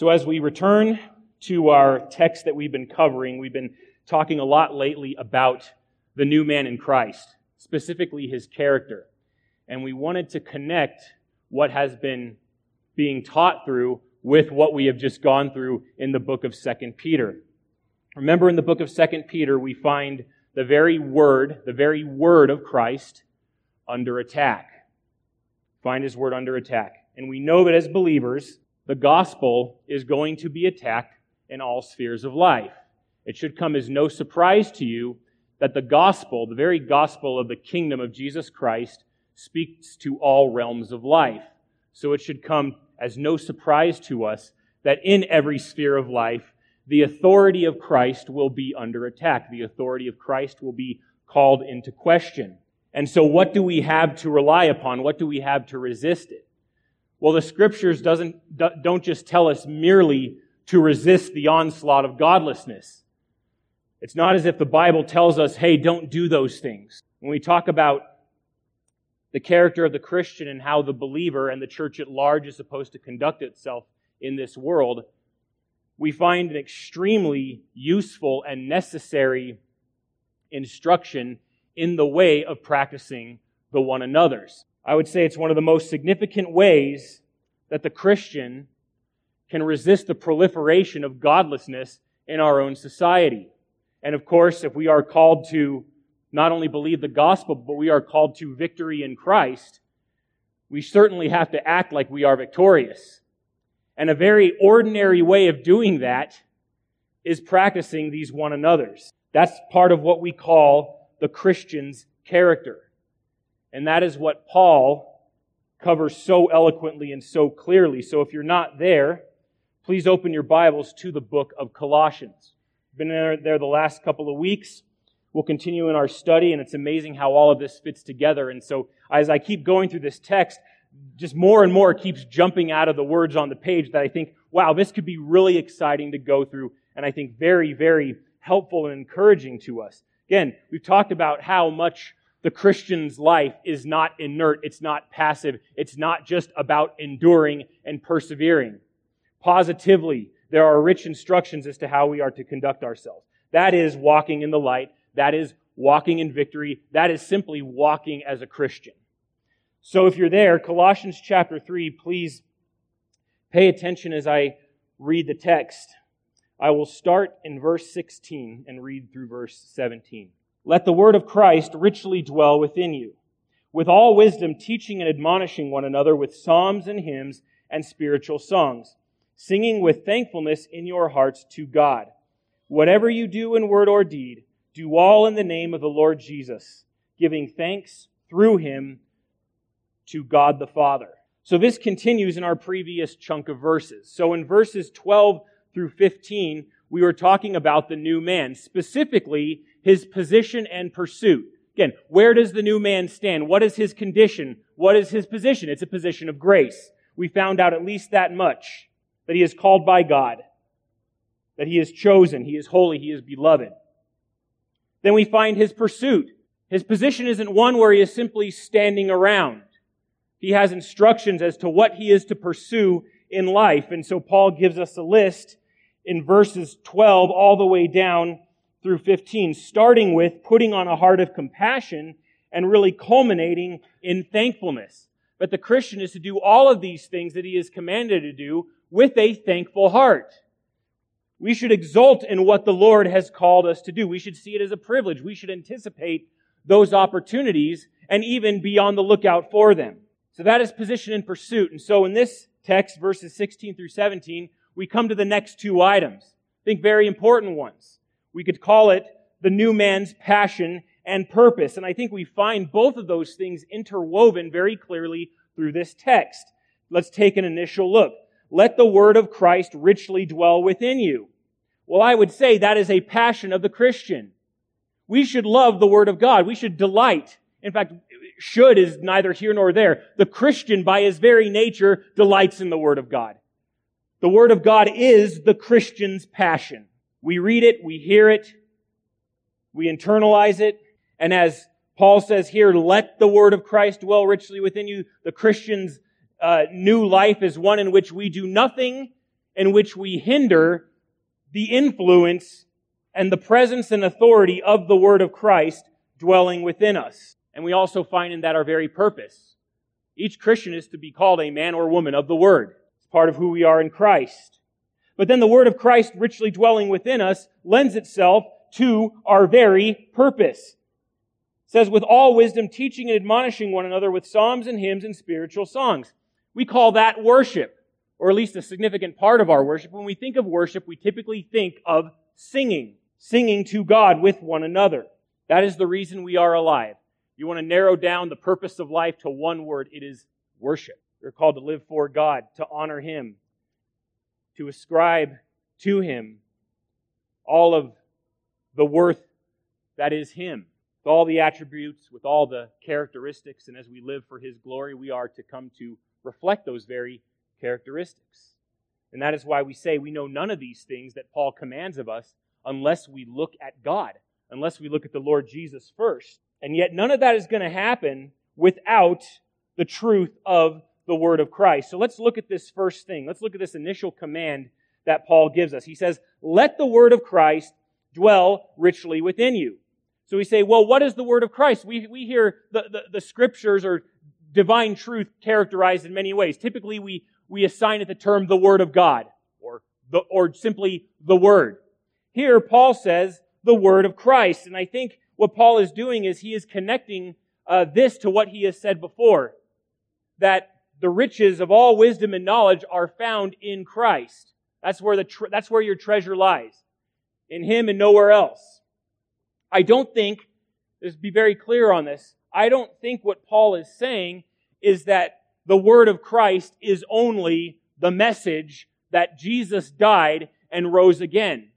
So as we return to our text that we've been covering, we've been talking a lot lately about the new man in Christ, specifically his character. And we wanted to connect what has been being taught through with what we have just gone through in the book of 2 Peter. Remember in the book of 2 Peter, we find the very word, the very word of Christ under attack. Find his word under attack. And we know that as believers, the gospel is going to be attacked in all spheres of life. It should come as no surprise to you that the gospel, the very gospel of the kingdom of Jesus Christ, speaks to all realms of life. So it should come as no surprise to us that in every sphere of life, the authority of Christ will be under attack. The authority of Christ will be called into question. And so what do we have to rely upon? What do we have to resist it? Well, the scriptures doesn't, don't just tell us merely to resist the onslaught of godlessness. It's not as if the Bible tells us, hey, don't do those things. When we talk about the character of the Christian and how the believer and the church at large is supposed to conduct itself in this world, we find an extremely useful and necessary instruction in the way of practicing the one another's. I would say it's one of the most significant ways that the Christian can resist the proliferation of godlessness in our own society. And of course, if we are called to not only believe the gospel, but we are called to victory in Christ, we certainly have to act like we are victorious. And a very ordinary way of doing that is practicing these one another's. That's part of what we call the Christian's character. And that is what Paul covers so eloquently and so clearly. So if you're not there, please open your Bibles to the book of Colossians. Been there, there the last couple of weeks. We'll continue in our study, and it's amazing how all of this fits together. And so, as I keep going through this text, just more and more keeps jumping out of the words on the page that I think, wow, this could be really exciting to go through and I think very, very helpful and encouraging to us. Again, we've talked about how much the Christian's life is not inert, it's not passive, it's not just about enduring and persevering. Positively, there are rich instructions as to how we are to conduct ourselves. That is walking in the light, that is walking in victory, that is simply walking as a Christian. So if you're there, Colossians chapter 3, please pay attention as I read the text. I will start in verse 16 and read through verse 17. Let the word of Christ richly dwell within you, with all wisdom teaching and admonishing one another with psalms and hymns and spiritual songs, singing with thankfulness in your hearts to God. Whatever you do in word or deed, do all in the name of the Lord Jesus, giving thanks through him to God the Father. So this continues in our previous chunk of verses. So in verses 12 through 15, we were talking about the new man, specifically his position and pursuit. Again, where does the new man stand? What is his condition? What is his position? It's a position of grace. We found out at least that much that he is called by God, that he is chosen, he is holy, he is beloved. Then we find his pursuit. His position isn't one where he is simply standing around. He has instructions as to what he is to pursue in life. And so Paul gives us a list in verses 12 all the way down through 15, starting with putting on a heart of compassion and really culminating in thankfulness. But the Christian is to do all of these things that he is commanded to do with a thankful heart. We should exult in what the Lord has called us to do. We should see it as a privilege. We should anticipate those opportunities and even be on the lookout for them. So that is position in pursuit. And so in this text, verses 16 through 17, we come to the next two items. I think very important ones. We could call it the new man's passion and purpose. And I think we find both of those things interwoven very clearly through this text. Let's take an initial look. Let the word of Christ richly dwell within you. Well, I would say that is a passion of the Christian. We should love the word of God. We should delight. In fact, should is neither here nor there. The Christian, by his very nature, delights in the Word of God. The Word of God is the Christian's passion. We read it, we hear it, we internalize it, and as Paul says here, let the Word of Christ dwell richly within you. The Christian's uh, new life is one in which we do nothing in which we hinder the influence and the presence and authority of the Word of Christ dwelling within us. And we also find in that our very purpose. Each Christian is to be called a man or woman of the Word. Part of who we are in Christ. But then the Word of Christ richly dwelling within us lends itself to our very purpose. It says, with all wisdom, teaching and admonishing one another with psalms and hymns and spiritual songs. We call that worship, or at least a significant part of our worship. When we think of worship, we typically think of singing, singing to God with one another. That is the reason we are alive. You want to narrow down the purpose of life to one word, it is worship. We're called to live for God, to honor Him, to ascribe to Him all of the worth that is Him, with all the attributes, with all the characteristics, and as we live for His glory, we are to come to reflect those very characteristics. And that is why we say we know none of these things that Paul commands of us unless we look at God, unless we look at the Lord Jesus first. And yet none of that is going to happen without the truth of the word of Christ. So let's look at this first thing. Let's look at this initial command that Paul gives us. He says, let the word of Christ dwell richly within you. So we say, well, what is the word of Christ? We, we hear the, the, the scriptures or divine truth characterized in many ways. Typically we, we assign it the term the word of God or the, or simply the word. Here, Paul says the word of Christ. And I think what Paul is doing is he is connecting uh, this to what he has said before. That the riches of all wisdom and knowledge are found in Christ. That's where the, tre- that's where your treasure lies. In Him and nowhere else. I don't think, let's be very clear on this, I don't think what Paul is saying is that the word of Christ is only the message that Jesus died and rose again.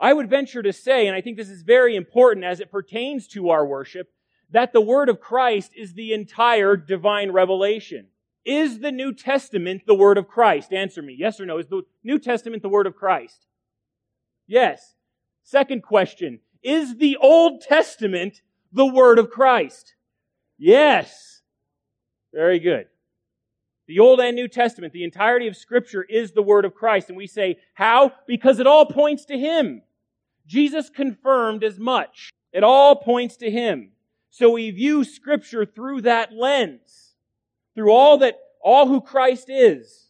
I would venture to say, and I think this is very important as it pertains to our worship, that the word of Christ is the entire divine revelation. Is the New Testament the word of Christ? Answer me. Yes or no? Is the New Testament the word of Christ? Yes. Second question. Is the Old Testament the word of Christ? Yes. Very good. The Old and New Testament, the entirety of Scripture is the Word of Christ. And we say, how? Because it all points to Him. Jesus confirmed as much. It all points to Him. So we view Scripture through that lens. Through all that, all who Christ is.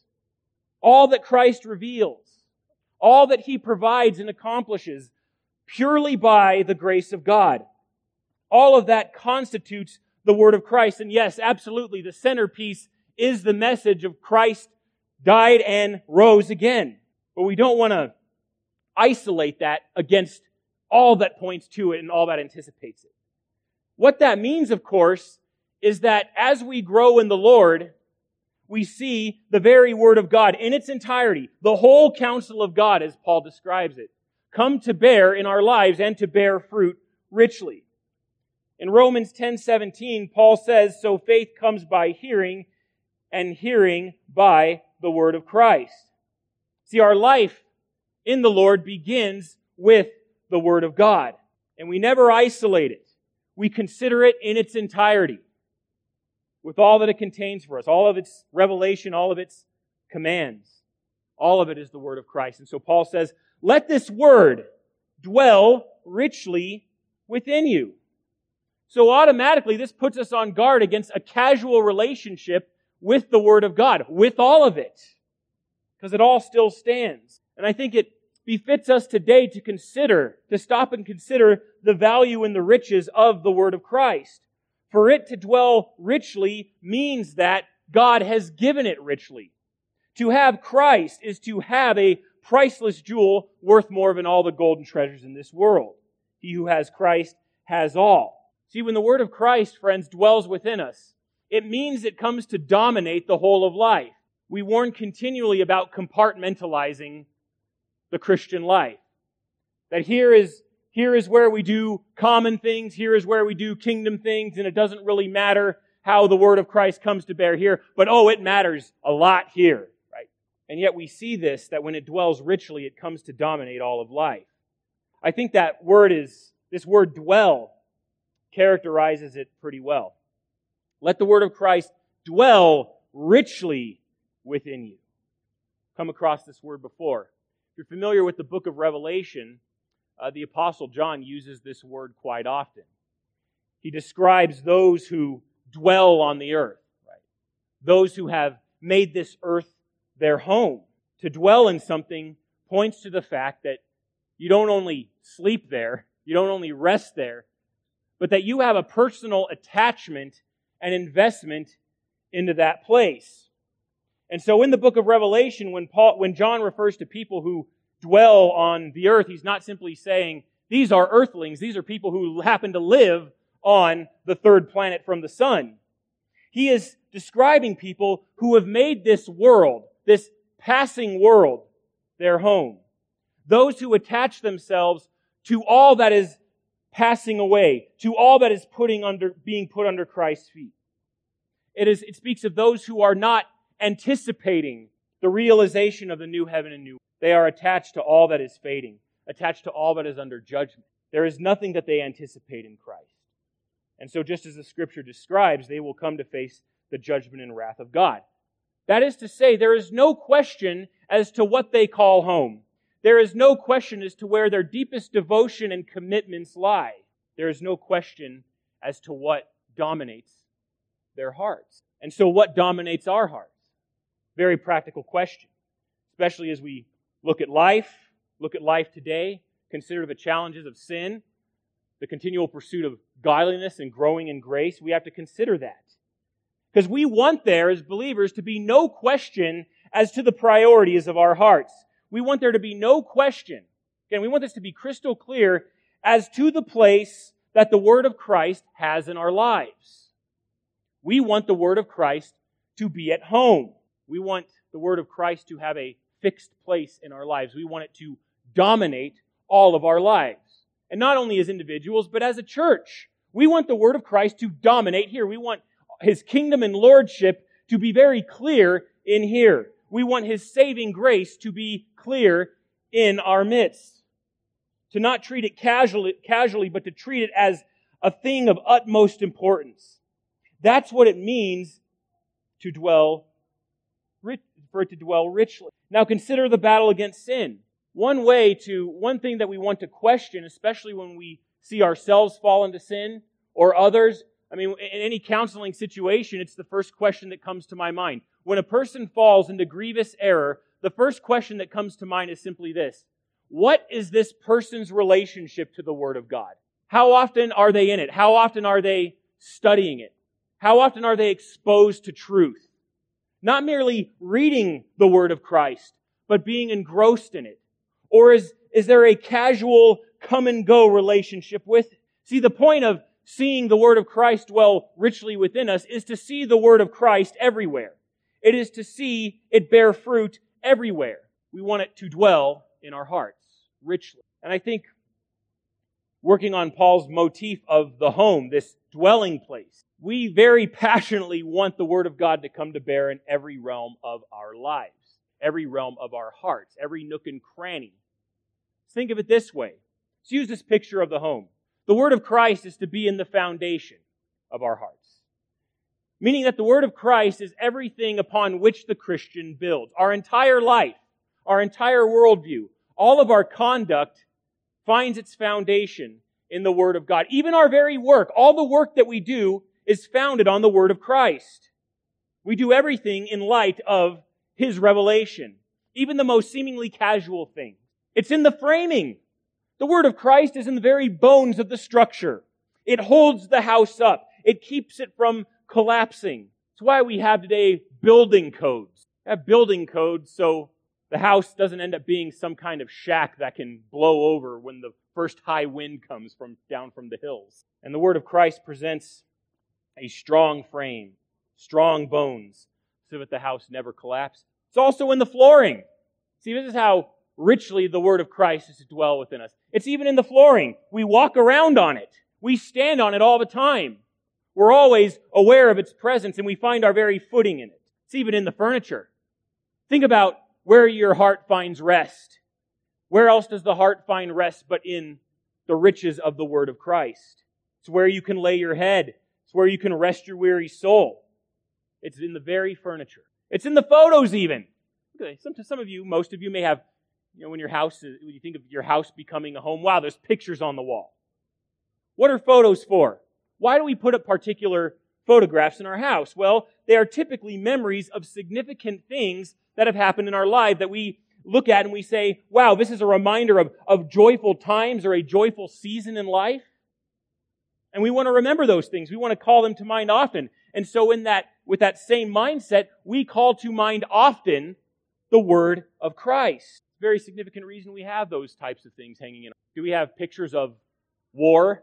All that Christ reveals. All that He provides and accomplishes purely by the grace of God. All of that constitutes the word of Christ. And yes, absolutely, the centerpiece is the message of Christ died and rose again. But we don't want to isolate that against all that points to it and all that anticipates it. What that means, of course, is that as we grow in the Lord, we see the very Word of God in its entirety, the whole counsel of God, as Paul describes it, come to bear in our lives and to bear fruit richly. In Romans 10:17, Paul says, "So faith comes by hearing, and hearing by the word of Christ." See, our life in the Lord begins with the word of God, and we never isolate it. We consider it in its entirety, with all that it contains for us, all of its revelation, all of its commands. All of it is the word of Christ. And so Paul says, "Let this word dwell richly within you." So automatically, this puts us on guard against a casual relationship with the Word of God, with all of it. Because it all still stands. And I think it befits us today to consider, to stop and consider the value and the riches of the Word of Christ. For it to dwell richly means that God has given it richly. To have Christ is to have a priceless jewel worth more than all the golden treasures in this world. He who has Christ has all. See, when the word of Christ, friends, dwells within us, it means it comes to dominate the whole of life. We warn continually about compartmentalizing the Christian life. That here is, here is where we do common things, here is where we do kingdom things, and it doesn't really matter how the word of Christ comes to bear here, but oh, it matters a lot here, right? And yet we see this, that when it dwells richly, it comes to dominate all of life. I think that word is, this word dwell characterizes it pretty well. Let the word of Christ dwell richly within you. come across this word before. If you're familiar with the book of Revelation, uh, the Apostle John uses this word quite often. He describes those who dwell on the earth, right? Those who have made this earth their home. To dwell in something points to the fact that you don't only sleep there, you don't only rest there, but that you have a personal attachment and investment into that place. And so in the book of Revelation, when Paul, when John refers to people who dwell on the earth, he's not simply saying, these are earthlings, these are people who happen to live on the third planet from the sun. He is describing people who have made this world, this passing world, their home. Those who attach themselves to all that is passing away, to all that is putting under, being put under Christ's feet. It is, it speaks of those who are not anticipating the realization of the new heaven and new. They are attached to all that is fading, attached to all that is under judgment. There is nothing that they anticipate in Christ. And so, just as the scripture describes, they will come to face the judgment and wrath of God. That is to say, there is no question as to what they call home. There is no question as to where their deepest devotion and commitments lie. There is no question as to what dominates their hearts. And so, what dominates our hearts? Very practical question, especially as we look at life, look at life today, consider the challenges of sin, the continual pursuit of godliness and growing in grace. We have to consider that. Because we want there as believers to be no question as to the priorities of our hearts. We want there to be no question. Again, we want this to be crystal clear as to the place that the Word of Christ has in our lives. We want the Word of Christ to be at home. We want the Word of Christ to have a fixed place in our lives. We want it to dominate all of our lives. And not only as individuals, but as a church. We want the Word of Christ to dominate here. We want His kingdom and lordship to be very clear in here. We want His saving grace to be clear in our midst. To not treat it casually, casually, but to treat it as a thing of utmost importance. That's what it means to dwell, for it to dwell richly. Now consider the battle against sin. One way to, one thing that we want to question, especially when we see ourselves fall into sin or others, I mean, in any counseling situation, it's the first question that comes to my mind. When a person falls into grievous error, the first question that comes to mind is simply this. What is this person's relationship to the Word of God? How often are they in it? How often are they studying it? How often are they exposed to truth? Not merely reading the Word of Christ, but being engrossed in it. Or is, is there a casual come and go relationship with it? See, the point of seeing the Word of Christ dwell richly within us is to see the Word of Christ everywhere. It is to see it bear fruit everywhere. We want it to dwell in our hearts richly. And I think working on Paul's motif of the home, this dwelling place, we very passionately want the Word of God to come to bear in every realm of our lives, every realm of our hearts, every nook and cranny. Think of it this way. Let's use this picture of the home. The Word of Christ is to be in the foundation of our hearts. Meaning that the Word of Christ is everything upon which the Christian builds. Our entire life, our entire worldview, all of our conduct finds its foundation in the Word of God. Even our very work, all the work that we do is founded on the Word of Christ. We do everything in light of His revelation. Even the most seemingly casual thing. It's in the framing the word of Christ is in the very bones of the structure. It holds the house up. It keeps it from collapsing. It's why we have today building codes. We have building codes so the house doesn't end up being some kind of shack that can blow over when the first high wind comes from down from the hills. And the word of Christ presents a strong frame, strong bones, so that the house never collapses. It's also in the flooring. See, this is how richly the word of Christ is to dwell within us. It's even in the flooring. We walk around on it. We stand on it all the time. We're always aware of its presence and we find our very footing in it. It's even in the furniture. Think about where your heart finds rest. Where else does the heart find rest but in the riches of the word of Christ? It's where you can lay your head. It's where you can rest your weary soul. It's in the very furniture. It's in the photos even Okay, some, some of you, most of you may have, you know, when your house, is, when you think of your house becoming a home, wow, there's pictures on the wall. What are photos for? Why do we put up particular photographs in our house? Well, they are typically memories of significant things that have happened in our life that we look at and we say, wow, this is a reminder of, of joyful times or a joyful season in life. And we want to remember those things. We want to call them to mind often. And so in that, with that same mindset, we call to mind often the word of Christ. Very significant reason we have those types of things hanging in. Do we have pictures of war?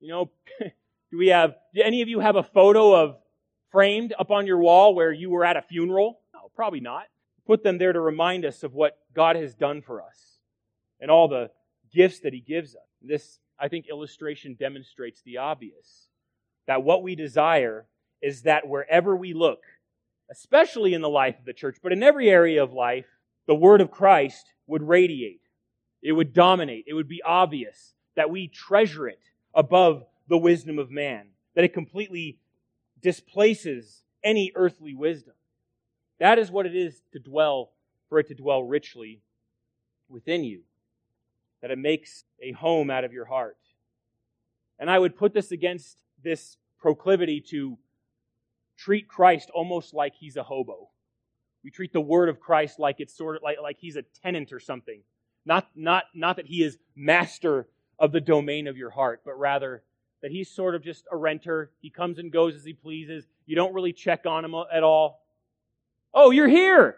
You know, do we have, do any of you have a photo of framed up on your wall where you were at a funeral? No, probably not. Put them there to remind us of what God has done for us and all the gifts that He gives us. This, I think, illustration demonstrates the obvious that what we desire is that wherever we look, especially in the life of the church, but in every area of life, the Word of Christ would radiate. It would dominate. It would be obvious that we treasure it above the wisdom of man, that it completely displaces any earthly wisdom. That is what it is to dwell, for it to dwell richly within you, that it makes a home out of your heart. And I would put this against this proclivity to treat Christ almost like he's a hobo. We treat the word of Christ like it's sort of like, like he's a tenant or something. Not, not, not that he is master of the domain of your heart, but rather that he's sort of just a renter. He comes and goes as he pleases. You don't really check on him at all. Oh, you're here!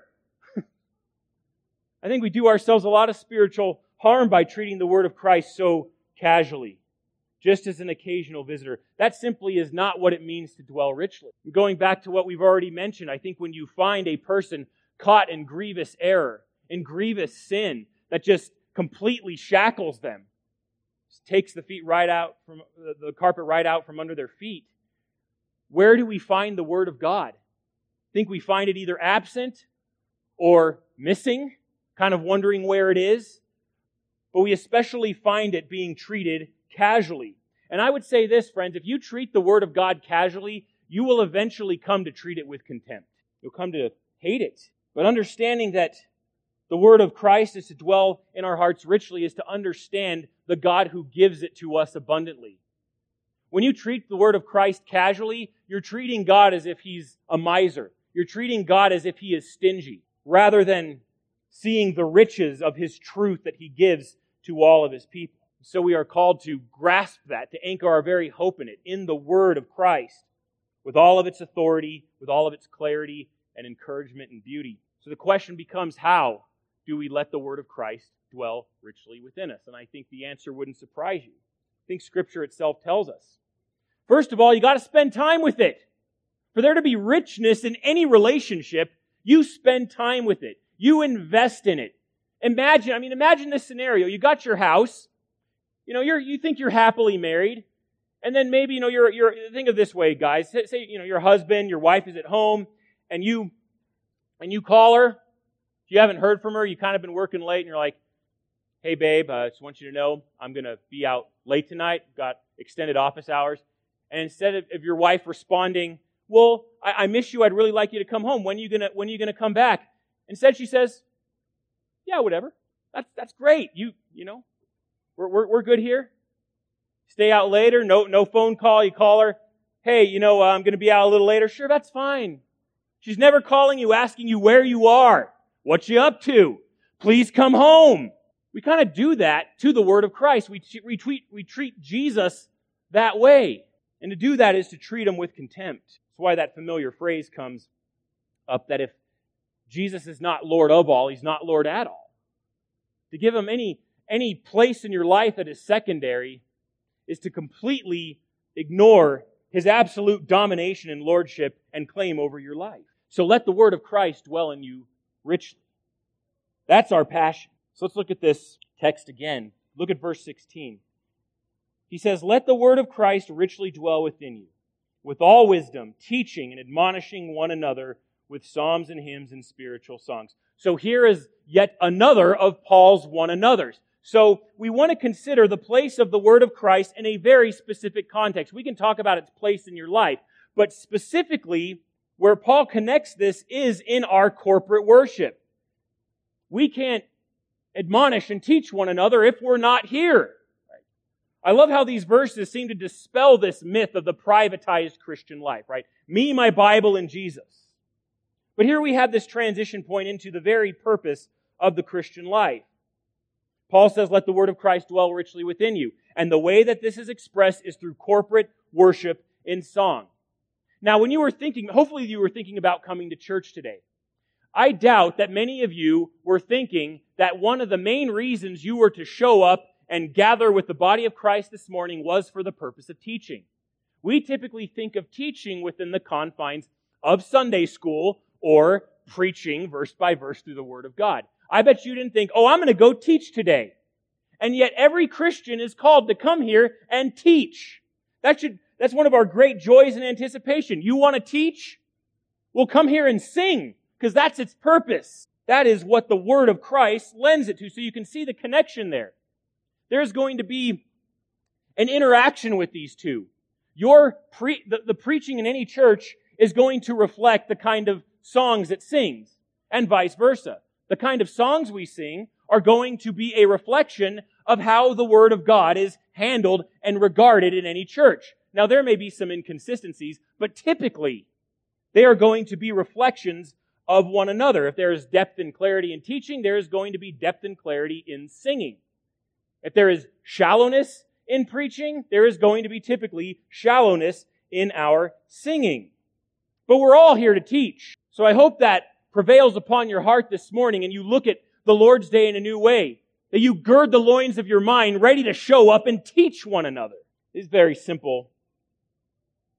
I think we do ourselves a lot of spiritual harm by treating the word of Christ so casually just as an occasional visitor. That simply is not what it means to dwell richly. Going back to what we've already mentioned, I think when you find a person caught in grievous error, in grievous sin, that just completely shackles them, takes the feet right out from the carpet right out from under their feet. Where do we find the word of God? Think we find it either absent or missing, kind of wondering where it is. But we especially find it being treated casually. And I would say this, friends, if you treat the Word of God casually, you will eventually come to treat it with contempt. You'll come to hate it. But understanding that the Word of Christ is to dwell in our hearts richly is to understand the God who gives it to us abundantly. When you treat the Word of Christ casually, you're treating God as if He's a miser. You're treating God as if He is stingy, rather than seeing the riches of His truth that He gives to all of His people. So we are called to grasp that, to anchor our very hope in it, in the Word of Christ, with all of its authority, with all of its clarity and encouragement and beauty. So the question becomes how do we let the Word of Christ dwell richly within us? And I think the answer wouldn't surprise you. I think Scripture itself tells us. First of all, you got to spend time with it. For there to be richness in any relationship, you spend time with it. You invest in it. Imagine, I mean, imagine this scenario. You got your house, you know, you're, you think you're happily married, and then maybe, you know, you're, you're, think of this way, guys. Say, you know, your husband, your wife is at home, and you, and you call her. You haven't heard from her. You kind of been working late, and you're like, hey, babe, I uh, just want you to know I'm going to be out late tonight. Got extended office hours. And instead of, of your wife responding, well, I, I, miss you. I'd really like you to come home. When are you gonna, when are you gonna come back? Instead, she says, yeah, whatever. That's, that's great. You, you know, we're, we're, we're good here? Stay out later? No, no phone call. You call her. Hey, you know, uh, I'm going to be out a little later. Sure, that's fine. She's never calling you, asking you where you are. What you up to? Please come home. We kind of do that to the word of Christ. We, we, treat, we treat Jesus that way. And to do that is to treat him with contempt. That's why that familiar phrase comes up that if Jesus is not Lord of all, he's not Lord at all. To give him any any place in your life that is secondary is to completely ignore his absolute domination and lordship and claim over your life. So let the word of Christ dwell in you richly. That's our passion. So let's look at this text again. Look at verse 16. He says, Let the word of Christ richly dwell within you, with all wisdom, teaching and admonishing one another with psalms and hymns and spiritual songs. So here is yet another of Paul's one another's. So we want to consider the place of the Word of Christ in a very specific context. We can talk about its place in your life, but specifically where Paul connects this is in our corporate worship. we can't admonish and teach one another if we're not here. I love how these verses seem to dispel this myth of the privatized Christian life, right? Me, my Bible, and Jesus. But here we have this transition point into the very purpose of the Christian life. Paul says, let the word of Christ dwell richly within you. And the way that this is expressed is through corporate worship in song. Now, when you were thinking, hopefully you were thinking about coming to church today. I doubt that many of you were thinking that one of the main reasons you were to show up and gather with the body of Christ this morning was for the purpose of teaching. We typically think of teaching within the confines of Sunday school or preaching verse by verse through the Word of God. I bet you didn't think, oh, I'm going to go teach today. And yet every Christian is called to come here and teach. That should, that's one of our great joys and anticipation. You want to teach? Well, come here and sing because that's its purpose. That is what the word of Christ lends it to. So you can see the connection there. There's going to be an interaction with these two. Your pre- the, the preaching in any church is going to reflect the kind of songs it sings and vice versa. The kind of songs we sing are going to be a reflection of how the Word of God is handled and regarded in any church. Now there may be some inconsistencies, but typically they are going to be reflections of one another. If there is depth and clarity in teaching, there is going to be depth and clarity in singing. If there is shallowness in preaching, there is going to be typically shallowness in our singing. But we're all here to teach. So I hope that prevails upon your heart this morning and you look at the Lord's Day in a new way. That you gird the loins of your mind ready to show up and teach one another. It's very simple.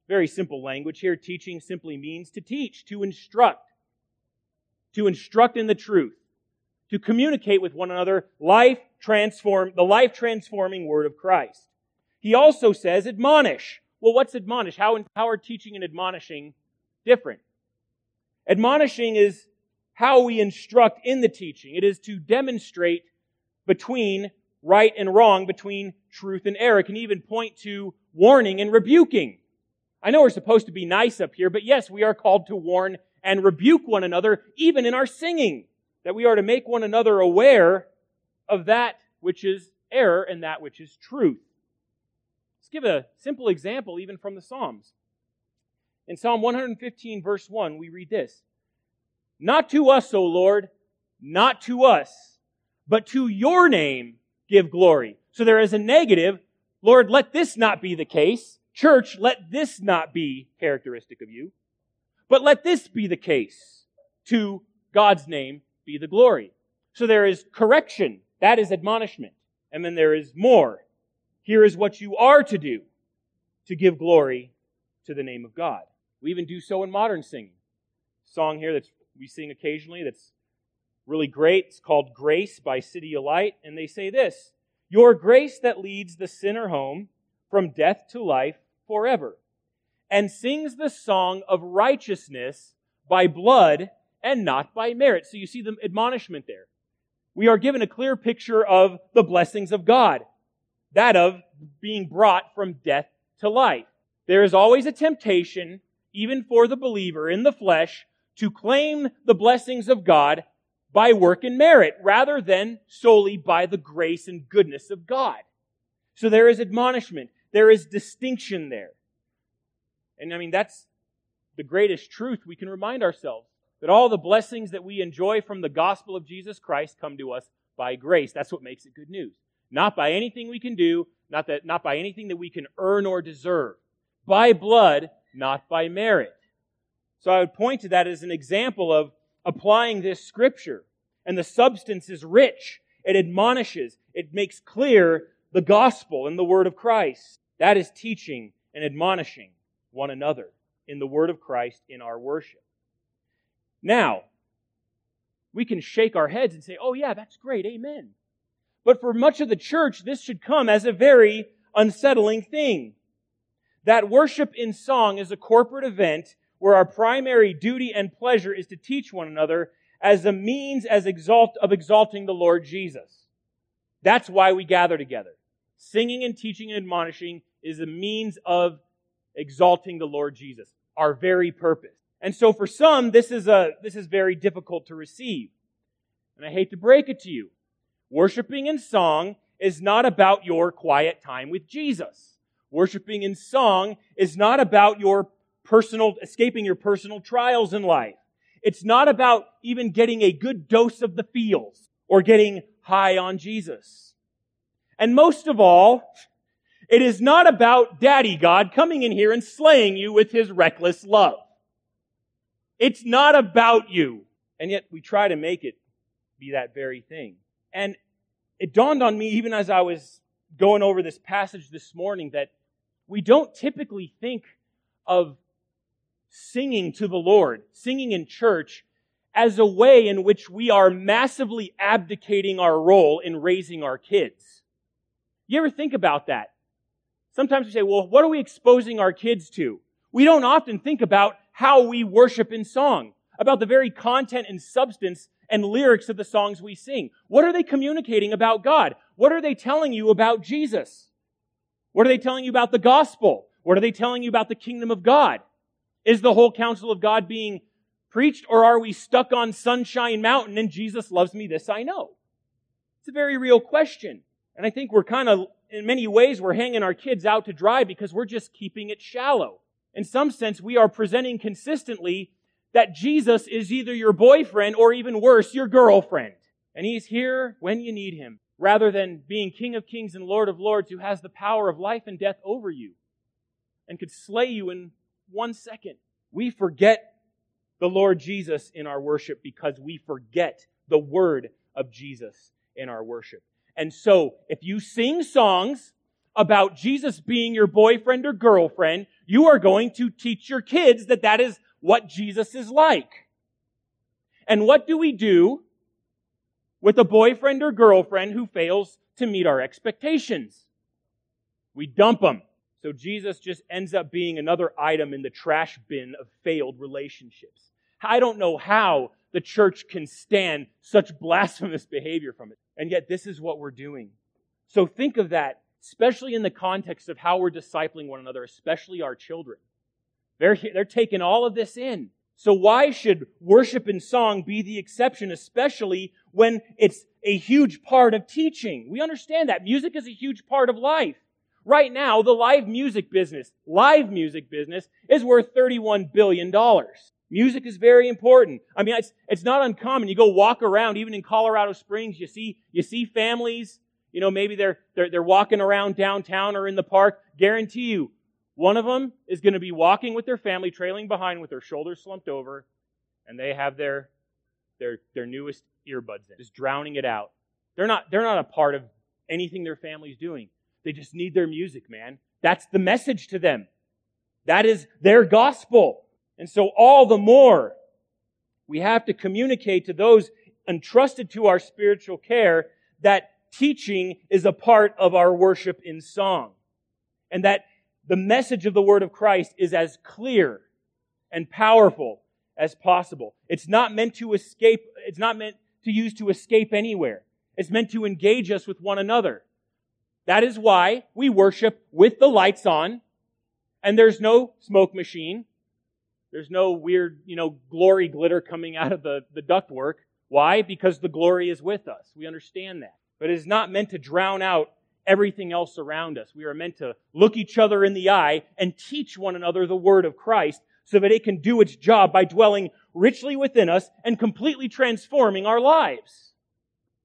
Very simple language here. Teaching simply means to teach, to instruct to instruct in the truth, to communicate with one another life transform, the life transforming word of Christ. He also says admonish. Well, what's admonish? How, how are teaching and admonishing different? Admonishing is how we instruct in the teaching. It is to demonstrate between right and wrong, between truth and error. It can even point to warning and rebuking. I know we're supposed to be nice up here, but yes, we are called to warn and rebuke one another, even in our singing, that we are to make one another aware of that which is error and that which is truth. Let's give a simple example even from the Psalms. In Psalm 115, verse 1, we read this Not to us, O Lord, not to us, but to your name give glory. So there is a negative. Lord, let this not be the case. Church, let this not be characteristic of you. But let this be the case. To God's name be the glory. So there is correction. That is admonishment. And then there is more. Here is what you are to do to give glory to the name of God. We even do so in modern singing. Song here that we sing occasionally that's really great. It's called Grace by CityAlight. And they say this Your grace that leads the sinner home from death to life forever and sings the song of righteousness by blood and not by merit. So you see the admonishment there. We are given a clear picture of the blessings of God, that of being brought from death to life. There is always a temptation, even for the believer in the flesh, to claim the blessings of God by work and merit rather than solely by the grace and goodness of God. So there is admonishment. There is distinction there. And I mean, that's the greatest truth we can remind ourselves that all the blessings that we enjoy from the gospel of Jesus Christ come to us by grace. That's what makes it good news. Not by anything we can do, not that, not by anything that we can earn or deserve. By blood, not by merit. So I would point to that as an example of applying this scripture. And the substance is rich. It admonishes. It makes clear the gospel and the word of Christ. That is teaching and admonishing one another in the word of Christ in our worship. Now, we can shake our heads and say, oh, yeah, that's great, amen. But for much of the church, this should come as a very unsettling thing. That worship in song is a corporate event where our primary duty and pleasure is to teach one another as a means as exalt, of exalting the Lord Jesus. That's why we gather together. Singing and teaching and admonishing is a means of exalting the Lord Jesus, our very purpose. And so for some, this is a, this is very difficult to receive. And I hate to break it to you. Worshiping in song is not about your quiet time with Jesus. Worshiping in song is not about your personal, escaping your personal trials in life. It's not about even getting a good dose of the feels or getting high on Jesus. And most of all, it is not about Daddy God coming in here and slaying you with his reckless love. It's not about you. And yet we try to make it be that very thing. And it dawned on me, even as I was going over this passage this morning, that we don't typically think of singing to the Lord, singing in church, as a way in which we are massively abdicating our role in raising our kids. You ever think about that? Sometimes we say, well, what are we exposing our kids to? We don't often think about how we worship in song, about the very content and substance and lyrics of the songs we sing. What are they communicating about God? What are they telling you about Jesus? What are they telling you about the gospel? What are they telling you about the kingdom of God? Is the whole counsel of God being preached or are we stuck on Sunshine Mountain and Jesus loves me, this I know? It's a very real question. And I think we're kind of, in many ways, we're hanging our kids out to dry because we're just keeping it shallow. In some sense, we are presenting consistently that Jesus is either your boyfriend or even worse, your girlfriend. And he's here when you need him, rather than being King of Kings and Lord of Lords who has the power of life and death over you and could slay you in one second. We forget the Lord Jesus in our worship because we forget the word of Jesus in our worship. And so, if you sing songs about Jesus being your boyfriend or girlfriend, you are going to teach your kids that that is what Jesus is like. And what do we do with a boyfriend or girlfriend who fails to meet our expectations? We dump them. So Jesus just ends up being another item in the trash bin of failed relationships. I don't know how the church can stand such blasphemous behavior from it. And yet this is what we're doing. So think of that, especially in the context of how we're discipling one another, especially our children. They're, they're taking all of this in. So why should worship and song be the exception, especially when it's a huge part of teaching? We understand that. Music is a huge part of life. Right now, the live music business, live music business, is worth $31 billion. Music is very important. I mean, it's, it's not uncommon. You go walk around, even in Colorado Springs, you see, you see families, you know, maybe they're, they're, they're walking around downtown or in the park. Guarantee you, one of them is going to be walking with their family, trailing behind with their shoulders slumped over, and they have their, their, their newest earbuds in, just drowning it out. They're not, they're not a part of anything their family's doing. They just need their music, man. That's the message to them. That is their gospel. And so all the more we have to communicate to those entrusted to our spiritual care that teaching is a part of our worship in song. And that the message of the word of Christ is as clear and powerful as possible. It's not meant to escape, it's not meant to use to escape anywhere. It's meant to engage us with one another. That is why we worship with the lights on, and there's no smoke machine. There's no weird, you know, glory glitter coming out of the, the ductwork. Why? Because the glory is with us. We understand that. But it is not meant to drown out everything else around us. We are meant to look each other in the eye and teach one another the word of Christ so that it can do its job by dwelling richly within us and completely transforming our lives.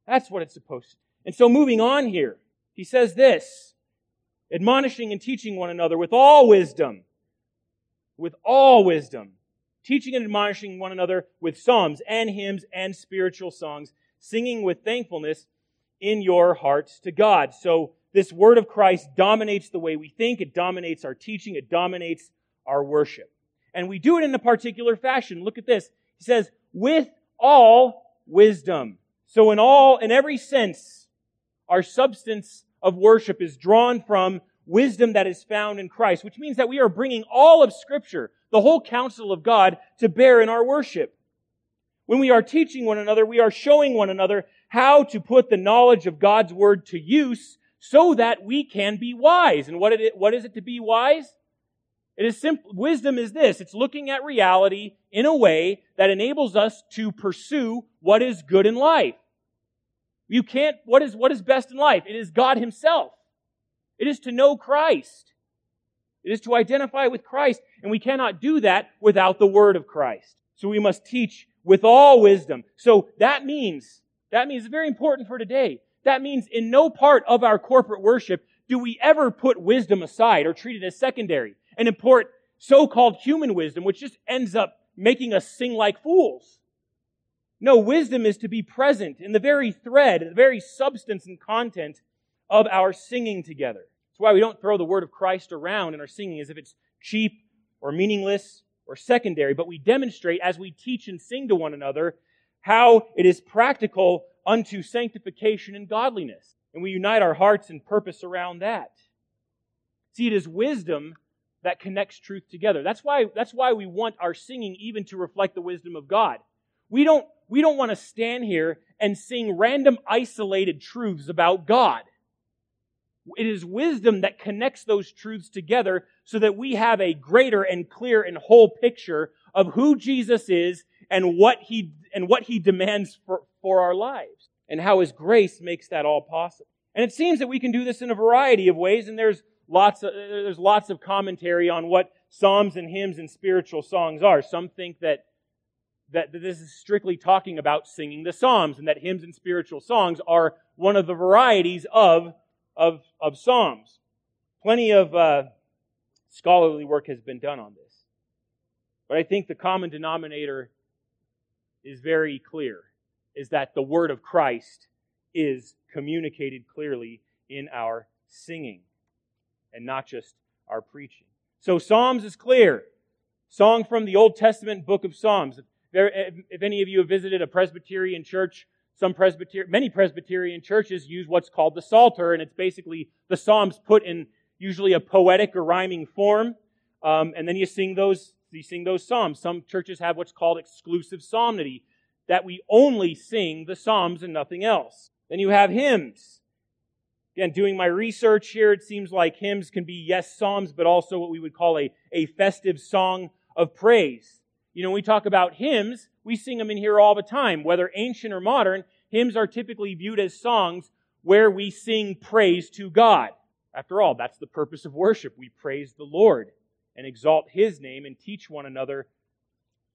That's what it's supposed to. Do. And so moving on here, he says this, admonishing and teaching one another with all wisdom, with all wisdom, teaching and admonishing one another with psalms and hymns and spiritual songs, singing with thankfulness in your hearts to God. So this word of Christ dominates the way we think, it dominates our teaching, it dominates our worship. And we do it in a particular fashion. Look at this. He says, with all wisdom. So in all, in every sense, our substance of worship is drawn from wisdom that is found in Christ, which means that we are bringing all of Scripture, the whole counsel of God, to bear in our worship. When we are teaching one another, we are showing one another how to put the knowledge of God's Word to use so that we can be wise. And what, it, what is it to be wise? It is simple. Wisdom is this. It's looking at reality in a way that enables us to pursue what is good in life. You can't, what is, what is best in life? It is God Himself. It is to know Christ. It is to identify with Christ, and we cannot do that without the Word of Christ. So we must teach with all wisdom. So that means, that means very important for today. That means in no part of our corporate worship do we ever put wisdom aside or treat it as secondary and import so-called human wisdom, which just ends up making us sing like fools. No, wisdom is to be present in the very thread, the very substance and content of our singing together. That's why we don't throw the word of Christ around in our singing as if it's cheap or meaningless or secondary, but we demonstrate as we teach and sing to one another how it is practical unto sanctification and godliness. And we unite our hearts and purpose around that. See, it is wisdom that connects truth together. That's why, that's why we want our singing even to reflect the wisdom of God. We don't, we don't want to stand here and sing random isolated truths about God. It is wisdom that connects those truths together so that we have a greater and clear and whole picture of who Jesus is and what he, and what he demands for, for our lives and how his grace makes that all possible. And it seems that we can do this in a variety of ways and there's lots of, there's lots of commentary on what psalms and hymns and spiritual songs are. Some think that that this is strictly talking about singing the Psalms and that hymns and spiritual songs are one of the varieties of, of, of Psalms. Plenty of uh, scholarly work has been done on this. But I think the common denominator is very clear, is that the word of Christ is communicated clearly in our singing and not just our preaching. So Psalms is clear. Song from the Old Testament book of Psalms. If any of you have visited a Presbyterian church, some Presbyterian, many Presbyterian churches use what's called the Psalter, and it's basically the Psalms put in usually a poetic or rhyming form, um, and then you sing those, you sing those Psalms. Some churches have what's called exclusive psalmody, that we only sing the Psalms and nothing else. Then you have hymns. Again, doing my research here, it seems like hymns can be, yes, Psalms, but also what we would call a, a festive song of praise. You know, when we talk about hymns, we sing them in here all the time. Whether ancient or modern, hymns are typically viewed as songs where we sing praise to God. After all, that's the purpose of worship. We praise the Lord and exalt His name and teach one another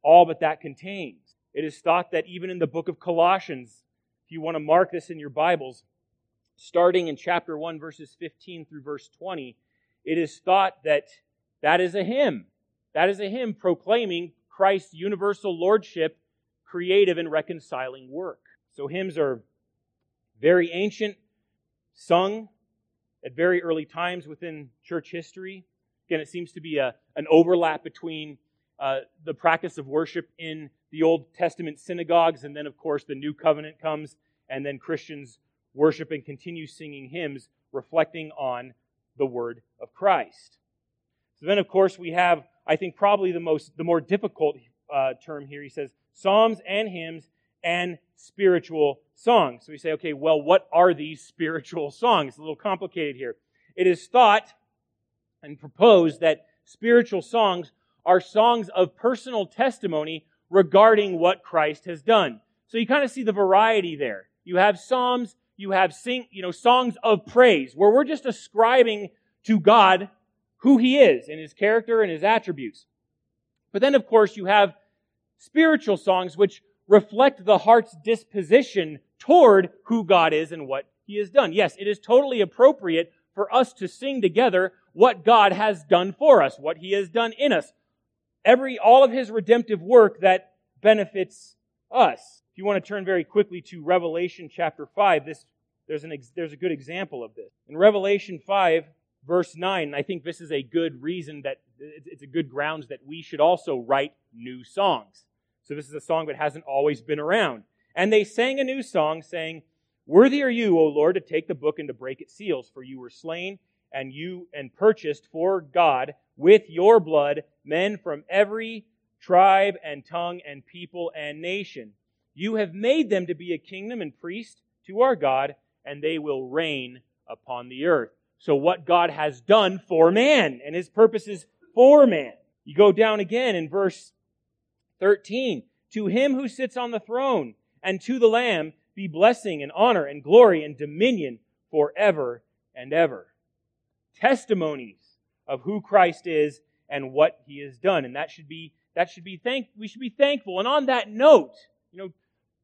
all that that contains. It is thought that even in the book of Colossians, if you want to mark this in your Bibles, starting in chapter 1, verses 15 through verse 20, it is thought that that is a hymn. That is a hymn proclaiming Christ's universal lordship, creative and reconciling work. So hymns are very ancient, sung at very early times within church history. Again, it seems to be a, an overlap between uh, the practice of worship in the Old Testament synagogues, and then, of course, the New Covenant comes, and then Christians worship and continue singing hymns reflecting on the Word of Christ. So then, of course, we have I think probably the most, the more difficult uh, term here. He says psalms and hymns and spiritual songs. So we say, okay, well, what are these spiritual songs? It's a little complicated here. It is thought and proposed that spiritual songs are songs of personal testimony regarding what Christ has done. So you kind of see the variety there. You have psalms, you have sing, you know, songs of praise where we're just ascribing to God who he is and his character and his attributes. But then, of course, you have spiritual songs which reflect the heart's disposition toward who God is and what he has done. Yes, it is totally appropriate for us to sing together what God has done for us, what he has done in us. Every, all of his redemptive work that benefits us. If you want to turn very quickly to Revelation chapter 5, this, there's, an, there's a good example of this. In Revelation 5, verse 9, I think this is a good reason that it's a good grounds that we should also write new songs. So this is a song that hasn't always been around. And they sang a new song saying, Worthy are you, O Lord, to take the book and to break its seals, for you were slain and you and purchased for God with your blood men from every tribe and tongue and people and nation. You have made them to be a kingdom and priest to our God, and they will reign upon the earth. So what God has done for man and his purposes for man. You go down again in verse 13. To him who sits on the throne and to the Lamb be blessing and honor and glory and dominion forever and ever. Testimonies of who Christ is and what he has done. And that should be, that should be thank, we should be thankful. And on that note, you know,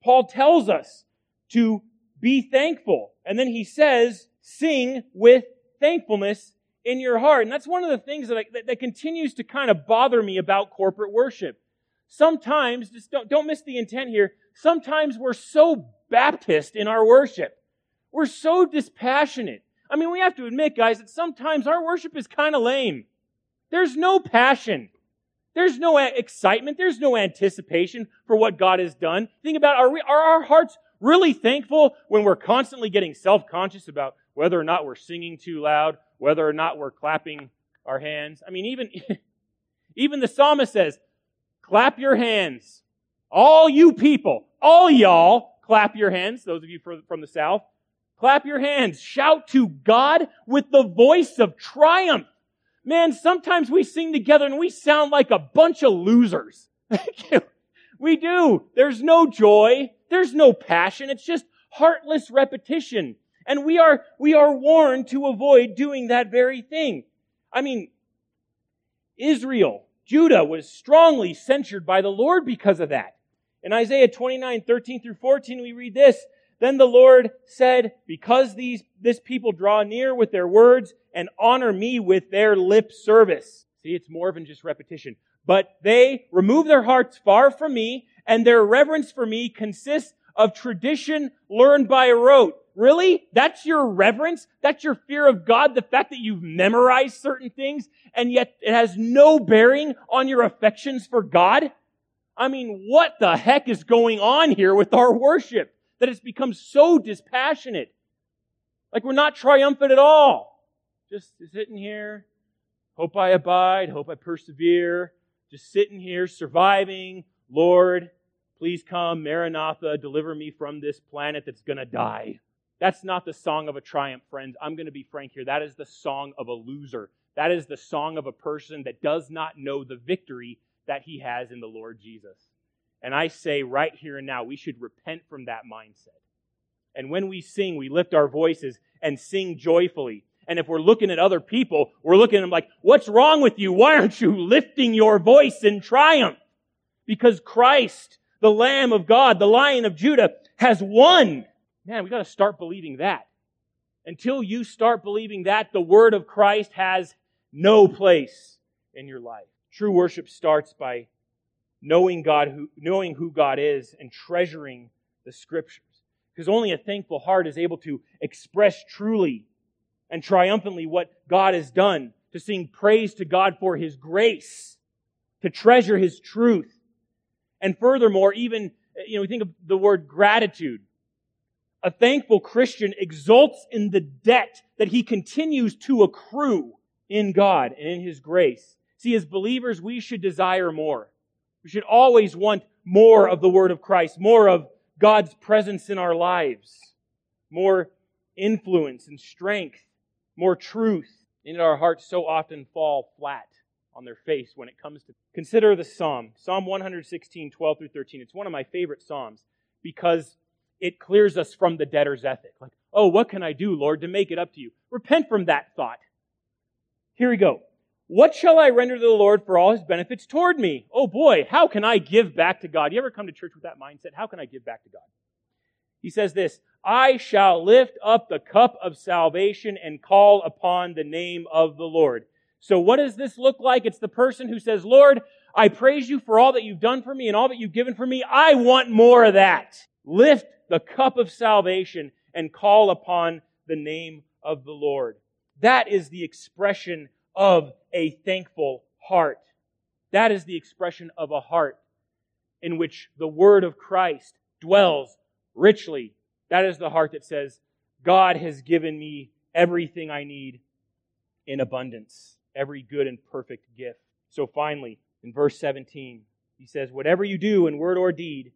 Paul tells us to be thankful. And then he says, sing with thankfulness in your heart. And that's one of the things that, I, that, that, continues to kind of bother me about corporate worship. Sometimes, just don't, don't miss the intent here, sometimes we're so Baptist in our worship. We're so dispassionate. I mean, we have to admit, guys, that sometimes our worship is kind of lame. There's no passion. There's no excitement. There's no anticipation for what God has done. Think about, are, we, are our hearts really thankful when we're constantly getting self-conscious about whether or not we're singing too loud, whether or not we're clapping our hands? I mean, even, even the psalmist says, clap your hands. All you people, all y'all, clap your hands. Those of you from the South, clap your hands. Shout to God with the voice of triumph. Man, sometimes we sing together and we sound like a bunch of losers. we do. There's no joy. There's no passion. It's just heartless repetition. And we are, we are warned to avoid doing that very thing. I mean, Israel, Judah was strongly censured by the Lord because of that. In Isaiah 29, 13 through 14, we read this. Then the Lord said, because these, this people draw near with their words and honor me with their lip service. See, it's more than just repetition. But they remove their hearts far from me and their reverence for me consists of tradition learned by rote. Really? That's your reverence? That's your fear of God? The fact that you've memorized certain things and yet it has no bearing on your affections for God? I mean, what the heck is going on here with our worship? That it's become so dispassionate. Like we're not triumphant at all. Just sitting here, hope I abide, hope I persevere, just sitting here surviving. Lord, please come, Maranatha, deliver me from this planet that's gonna die. That's not the song of a triumph, friends. I'm going to be frank here. That is the song of a loser. That is the song of a person that does not know the victory that he has in the Lord Jesus. And I say right here and now, we should repent from that mindset. And when we sing, we lift our voices and sing joyfully. And if we're looking at other people, we're looking at them like, what's wrong with you? Why aren't you lifting your voice in triumph? Because Christ, the Lamb of God, the Lion of Judah, has won. Man, we gotta start believing that. Until you start believing that, the word of Christ has no place in your life. True worship starts by knowing God, who, knowing who God is, and treasuring the scriptures. Because only a thankful heart is able to express truly and triumphantly what God has done, to sing praise to God for His grace, to treasure His truth. And furthermore, even, you know, we think of the word gratitude. A thankful Christian exults in the debt that he continues to accrue in God and in His grace. See, as believers, we should desire more. We should always want more of the Word of Christ, more of God's presence in our lives, more influence and strength, more truth. And our hearts so often fall flat on their face when it comes to. Consider the Psalm, Psalm 116, 12 through 13. It's one of my favorite Psalms because it clears us from the debtor's ethic. Like, oh, what can I do, Lord, to make it up to you? Repent from that thought. Here we go. What shall I render to the Lord for all his benefits toward me? Oh boy, how can I give back to God? You ever come to church with that mindset? How can I give back to God? He says this, I shall lift up the cup of salvation and call upon the name of the Lord. So what does this look like? It's the person who says, Lord, I praise you for all that you've done for me and all that you've given for me. I want more of that. Lift the cup of salvation and call upon the name of the Lord. That is the expression of a thankful heart. That is the expression of a heart in which the word of Christ dwells richly. That is the heart that says, God has given me everything I need in abundance, every good and perfect gift. So finally, in verse 17, he says, Whatever you do in word or deed,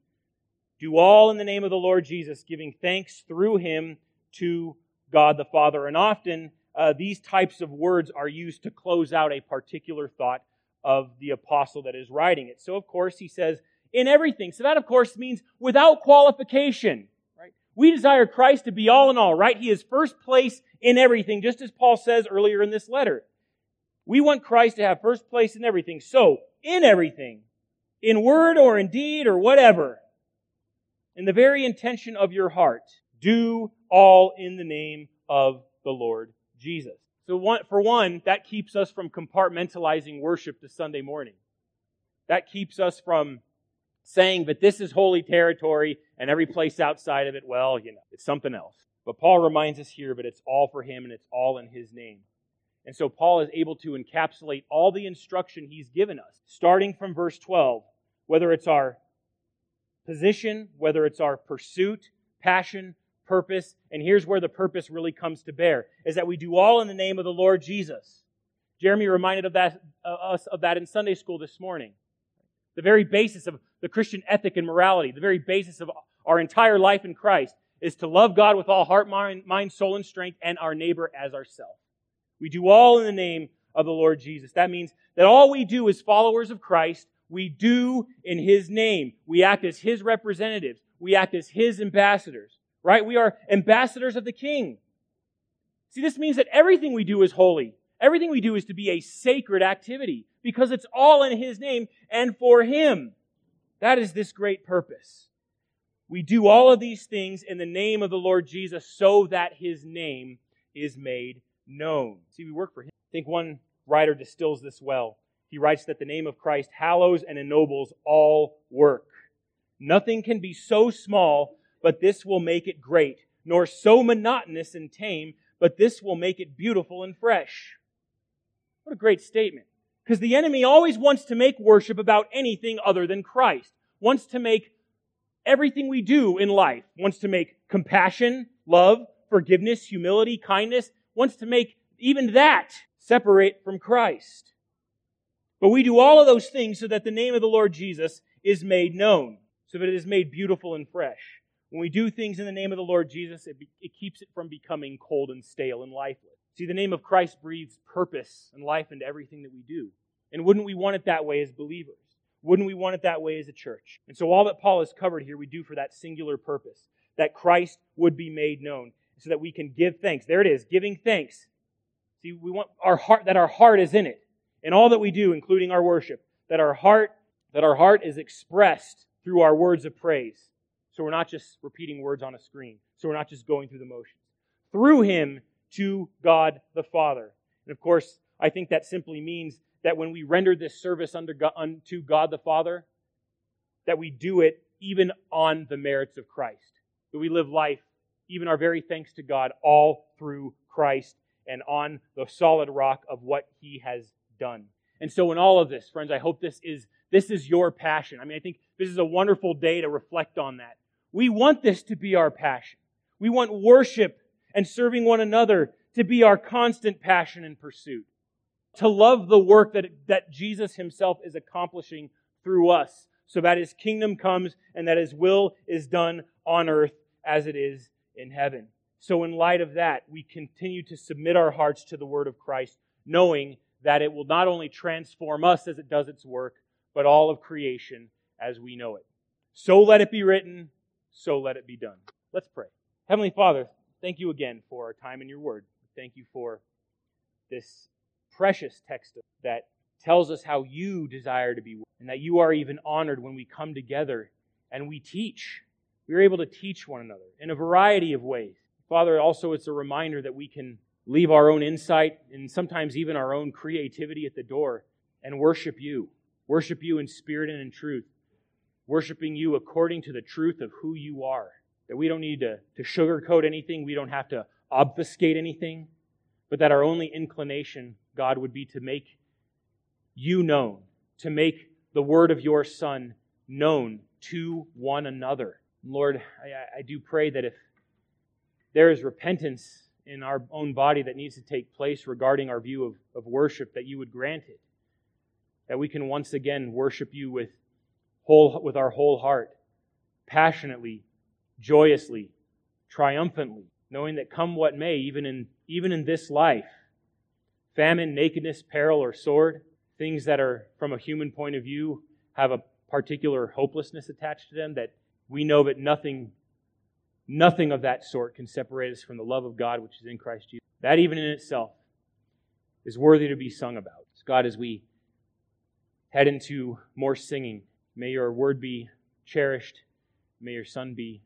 do all in the name of the Lord Jesus, giving thanks through him to God the Father. And often uh, these types of words are used to close out a particular thought of the apostle that is writing it. So, of course, he says, in everything. So that, of course, means without qualification. Right? We desire Christ to be all in all, right? He is first place in everything, just as Paul says earlier in this letter. We want Christ to have first place in everything. So, in everything, in word or in deed or whatever, in the very intention of your heart, do all in the name of the Lord Jesus. So, one, for one, that keeps us from compartmentalizing worship to Sunday morning. That keeps us from saying that this is holy territory and every place outside of it, well, you know, it's something else. But Paul reminds us here, but it's all for him and it's all in his name. And so Paul is able to encapsulate all the instruction he's given us, starting from verse 12, whether it's our position, whether it's our pursuit, passion, purpose, and here's where the purpose really comes to bear, is that we do all in the name of the Lord Jesus. Jeremy reminded of that, uh, us of that in Sunday school this morning. The very basis of the Christian ethic and morality, the very basis of our entire life in Christ, is to love God with all heart, mind, mind soul, and strength, and our neighbor as ourselves. We do all in the name of the Lord Jesus. That means that all we do as followers of Christ, we do in His name. We act as His representatives. We act as His ambassadors, right? We are ambassadors of the King. See, this means that everything we do is holy. Everything we do is to be a sacred activity because it's all in His name and for Him. That is this great purpose. We do all of these things in the name of the Lord Jesus so that His name is made known. See, we work for him. I think one writer distills this well. He writes that the name of Christ hallows and ennobles all work. Nothing can be so small, but this will make it great, nor so monotonous and tame, but this will make it beautiful and fresh. What a great statement. Because the enemy always wants to make worship about anything other than Christ. Wants to make everything we do in life. Wants to make compassion, love, forgiveness, humility, kindness, wants to make even that separate from Christ. But we do all of those things so that the name of the Lord Jesus is made known, so that it is made beautiful and fresh. When we do things in the name of the Lord Jesus, it, be, it keeps it from becoming cold and stale and lifeless. See, the name of Christ breathes purpose and life into everything that we do. And wouldn't we want it that way as believers? Wouldn't we want it that way as a church? And so all that Paul has covered here, we do for that singular purpose, that Christ would be made known so that we can give thanks. There it is, giving thanks. See, we want our heart, that our heart is in it. In all that we do, including our worship, that our heart, that our heart is expressed through our words of praise. So we're not just repeating words on a screen. So we're not just going through the motions. Through Him to God the Father. And of course, I think that simply means that when we render this service unto God the Father, that we do it even on the merits of Christ. That we live life even our very thanks to God, all through Christ and on the solid rock of what he has done. And so in all of this, friends, I hope this is this is your passion. I mean, I think this is a wonderful day to reflect on that. We want this to be our passion. We want worship and serving one another to be our constant passion and pursuit. To love the work that, that Jesus himself is accomplishing through us so that his kingdom comes and that his will is done on earth as it is in heaven. So, in light of that, we continue to submit our hearts to the word of Christ, knowing that it will not only transform us as it does its work, but all of creation as we know it. So let it be written, so let it be done. Let's pray. Heavenly Father, thank you again for our time in your word. Thank you for this precious text that tells us how you desire to be, and that you are even honored when we come together and we teach we are able to teach one another in a variety of ways. Father, also it's a reminder that we can leave our own insight and sometimes even our own creativity at the door and worship you. Worship you in spirit and in truth. Worshiping you according to the truth of who you are. That we don't need to, to sugarcoat anything, we don't have to obfuscate anything, but that our only inclination, God, would be to make you known, to make the word of your Son known to one another. Lord, I, I do pray that if there is repentance in our own body that needs to take place regarding our view of, of worship, that you would grant it. That we can once again worship you with, whole, with our whole heart, passionately, joyously, triumphantly, knowing that come what may, even in, even in this life, famine, nakedness, peril, or sword, things that are, from a human point of view, have a particular hopelessness attached to them, that we know that nothing, Nothing of that sort can separate us from the love of God which is in Christ Jesus. That, even in itself, is worthy to be sung about. So God, as we head into more singing, may your word be cherished. May your Son be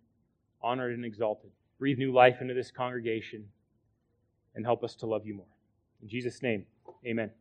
honored and exalted. Breathe new life into this congregation and help us to love you more. In Jesus' name, amen.